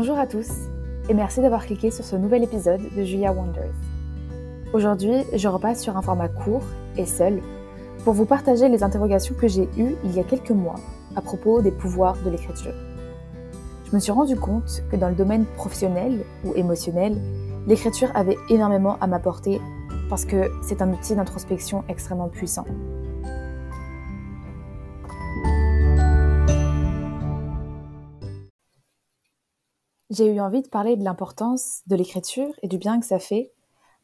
Bonjour à tous et merci d'avoir cliqué sur ce nouvel épisode de Julia Wonders. Aujourd'hui, je repasse sur un format court et seul pour vous partager les interrogations que j'ai eues il y a quelques mois à propos des pouvoirs de l'écriture. Je me suis rendu compte que dans le domaine professionnel ou émotionnel, l'écriture avait énormément à m'apporter parce que c'est un outil d'introspection extrêmement puissant. J'ai eu envie de parler de l'importance de l'écriture et du bien que ça fait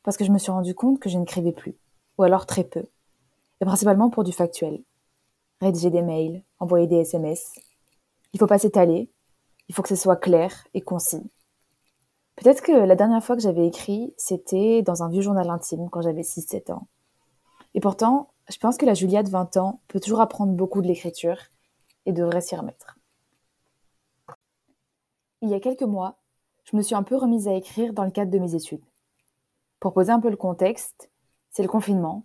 parce que je me suis rendu compte que je n'écrivais plus, ou alors très peu, et principalement pour du factuel. Rédiger des mails, envoyer des SMS. Il faut pas s'étaler, il faut que ce soit clair et concis. Peut-être que la dernière fois que j'avais écrit, c'était dans un vieux journal intime quand j'avais 6-7 ans. Et pourtant, je pense que la Julia de 20 ans peut toujours apprendre beaucoup de l'écriture et devrait s'y remettre. Il y a quelques mois, je me suis un peu remise à écrire dans le cadre de mes études. Pour poser un peu le contexte, c'est le confinement,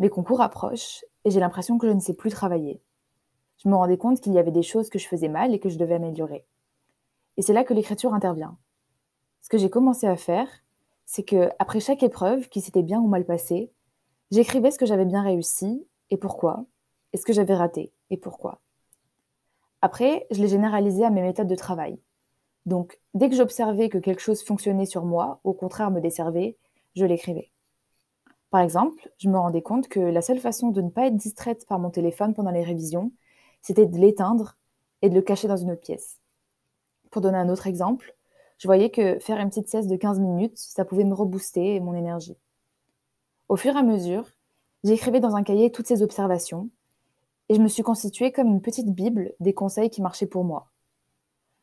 mes concours approchent et j'ai l'impression que je ne sais plus travailler. Je me rendais compte qu'il y avait des choses que je faisais mal et que je devais améliorer. Et c'est là que l'écriture intervient. Ce que j'ai commencé à faire, c'est que après chaque épreuve qui s'était bien ou mal passée, j'écrivais ce que j'avais bien réussi et pourquoi, et ce que j'avais raté et pourquoi. Après, je l'ai généralisé à mes méthodes de travail. Donc, dès que j'observais que quelque chose fonctionnait sur moi, au contraire me desservait, je l'écrivais. Par exemple, je me rendais compte que la seule façon de ne pas être distraite par mon téléphone pendant les révisions, c'était de l'éteindre et de le cacher dans une pièce. Pour donner un autre exemple, je voyais que faire une petite sieste de 15 minutes, ça pouvait me rebooster mon énergie. Au fur et à mesure, j'écrivais dans un cahier toutes ces observations et je me suis constituée comme une petite bible des conseils qui marchaient pour moi.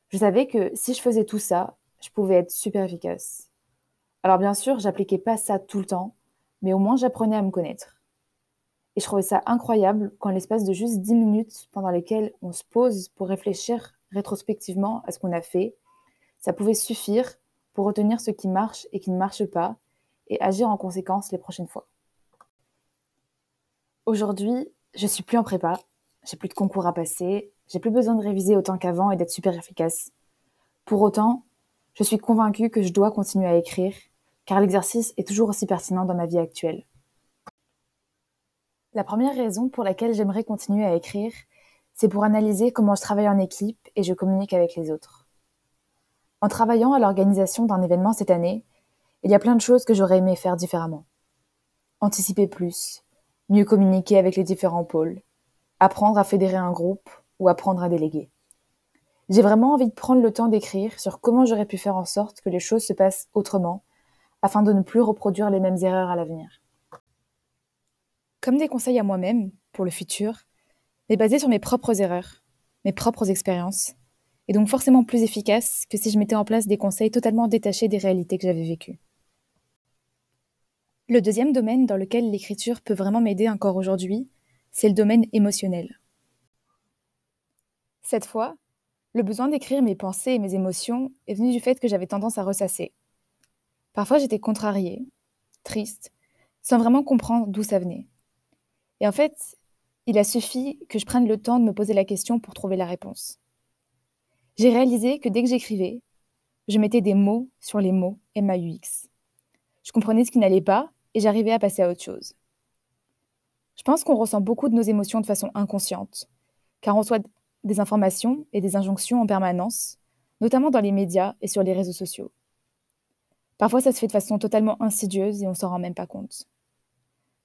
Je savais que si je faisais tout ça, je pouvais être super efficace. Alors bien sûr, j'appliquais pas ça tout le temps, mais au moins j'apprenais à me connaître. Et je trouvais ça incroyable quand l'espace de juste 10 minutes pendant lesquelles on se pose pour réfléchir rétrospectivement à ce qu'on a fait, ça pouvait suffire pour retenir ce qui marche et qui ne marche pas et agir en conséquence les prochaines fois. Aujourd'hui, je suis plus en prépa, j'ai plus de concours à passer, j'ai plus besoin de réviser autant qu'avant et d'être super efficace. Pour autant, je suis convaincue que je dois continuer à écrire, car l'exercice est toujours aussi pertinent dans ma vie actuelle. La première raison pour laquelle j'aimerais continuer à écrire, c'est pour analyser comment je travaille en équipe et je communique avec les autres. En travaillant à l'organisation d'un événement cette année, il y a plein de choses que j'aurais aimé faire différemment. Anticiper plus, mieux communiquer avec les différents pôles, apprendre à fédérer un groupe ou apprendre à déléguer. J'ai vraiment envie de prendre le temps d'écrire sur comment j'aurais pu faire en sorte que les choses se passent autrement, afin de ne plus reproduire les mêmes erreurs à l'avenir. Comme des conseils à moi-même, pour le futur, mais basés sur mes propres erreurs, mes propres expériences, et donc forcément plus efficaces que si je mettais en place des conseils totalement détachés des réalités que j'avais vécues. Le deuxième domaine dans lequel l'écriture peut vraiment m'aider encore aujourd'hui, c'est le domaine émotionnel. Cette fois, le besoin d'écrire mes pensées et mes émotions est venu du fait que j'avais tendance à ressasser. Parfois j'étais contrariée, triste, sans vraiment comprendre d'où ça venait. Et en fait, il a suffi que je prenne le temps de me poser la question pour trouver la réponse. J'ai réalisé que dès que j'écrivais, je mettais des mots sur les mots MAUX. Je comprenais ce qui n'allait pas et j'arrivais à passer à autre chose. Je pense qu'on ressent beaucoup de nos émotions de façon inconsciente, car on reçoit des informations et des injonctions en permanence, notamment dans les médias et sur les réseaux sociaux. Parfois, ça se fait de façon totalement insidieuse et on s'en rend même pas compte.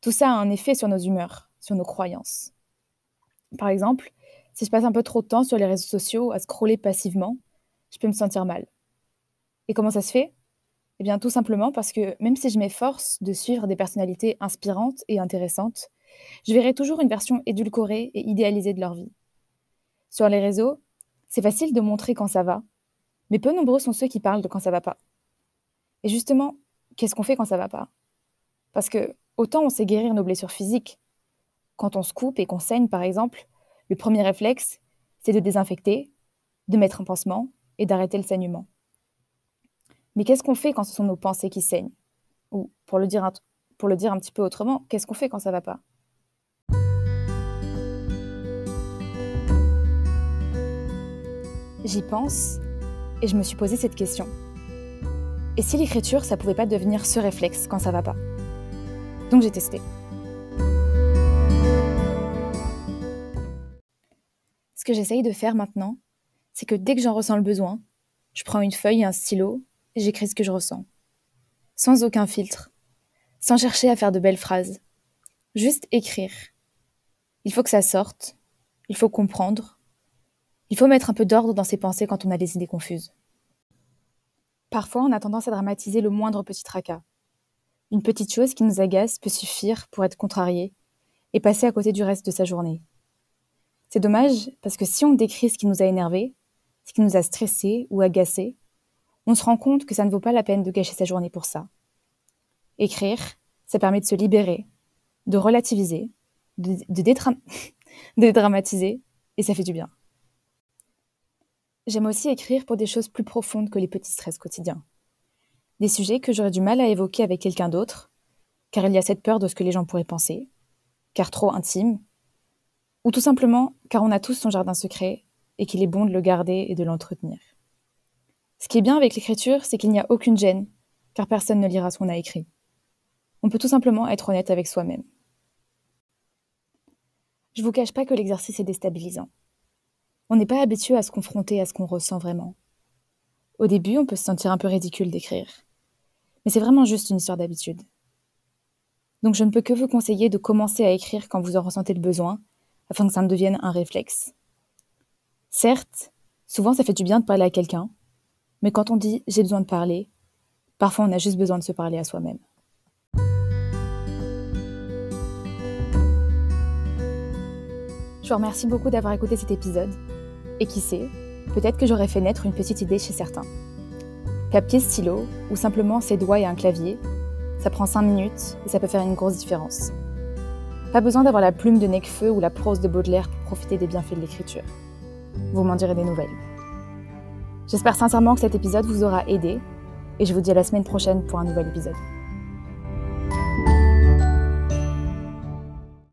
Tout ça a un effet sur nos humeurs, sur nos croyances. Par exemple, si je passe un peu trop de temps sur les réseaux sociaux à scroller passivement, je peux me sentir mal. Et comment ça se fait? Eh bien, tout simplement parce que même si je m'efforce de suivre des personnalités inspirantes et intéressantes, je verrai toujours une version édulcorée et idéalisée de leur vie. Sur les réseaux, c'est facile de montrer quand ça va, mais peu nombreux sont ceux qui parlent de quand ça va pas. Et justement, qu'est-ce qu'on fait quand ça va pas? Parce que autant on sait guérir nos blessures physiques. Quand on se coupe et qu'on saigne, par exemple, le premier réflexe, c'est de désinfecter, de mettre un pansement et d'arrêter le saignement. Mais qu'est-ce qu'on fait quand ce sont nos pensées qui saignent? Ou, pour le dire un, petit peu autrement, qu'est-ce qu'on fait quand ça va pas? J'y pense Et je me suis posé cette question. Et si l'écriture, ça pouvait pas devenir ce réflexe quand ça va pas? Donc j'ai testé. Ce que j'essaye de faire maintenant, c'est que dès que j'en ressens le besoin, je prends une feuille et un stylo et j'écris ce que je ressens. Sans aucun filtre. Sans chercher à faire de belles phrases. Juste écrire. Il faut que ça sorte. Il faut comprendre. Il faut mettre un peu d'ordre dans ses pensées quand on a des idées confuses. Parfois, on a tendance à dramatiser le moindre petit tracas. Une petite chose qui nous agace peut suffire pour être contrarié et passer à côté du reste de sa journée. C'est dommage parce que si on décrit ce qui nous a énervé, ce qui nous a stressé ou agacé, on se rend compte que ça ne vaut pas la peine de gâcher sa journée pour ça. Écrire, ça permet de se libérer, de relativiser, de, de, de dédramatiser, et ça fait du bien. J'aime aussi écrire pour des choses plus profondes que les petits stress quotidiens. Des sujets que j'aurais du mal à évoquer avec quelqu'un d'autre, car il y a cette peur de ce que les gens pourraient penser, car trop intime, ou tout simplement car on a tous son jardin secret et qu'il est bon de le garder et de l'entretenir. Ce qui est bien avec l'écriture, c'est qu'il n'y a aucune gêne, car personne ne lira ce qu'on a écrit. On peut tout simplement être honnête avec soi-même. Je vous cache pas que l'exercice est déstabilisant. On n'est pas habitué à se confronter à ce qu'on ressent vraiment. Au début, on peut se sentir un peu ridicule d'écrire. Mais c'est vraiment juste une histoire d'habitude. Donc je ne peux que vous conseiller de commencer à écrire quand vous en ressentez le besoin, afin que ça ne devienne un réflexe. Certes, souvent ça fait du bien de parler à quelqu'un, mais quand on dit j'ai besoin de parler, parfois on a juste besoin de se parler à soi-même. Je vous remercie beaucoup d'avoir écouté cet épisode. Et qui sait, peut-être que j'aurais fait naître une petite idée chez certains. Papier, stylo, ou simplement ses doigts et un clavier, ça prend 5 minutes et ça peut faire une grosse différence. Pas besoin d'avoir la plume de Necfeu ou la prose de Baudelaire pour profiter des bienfaits de l'écriture. Vous m'en direz des nouvelles. J'espère sincèrement que cet épisode vous aura aidé et je vous dis à la semaine prochaine pour un nouvel épisode.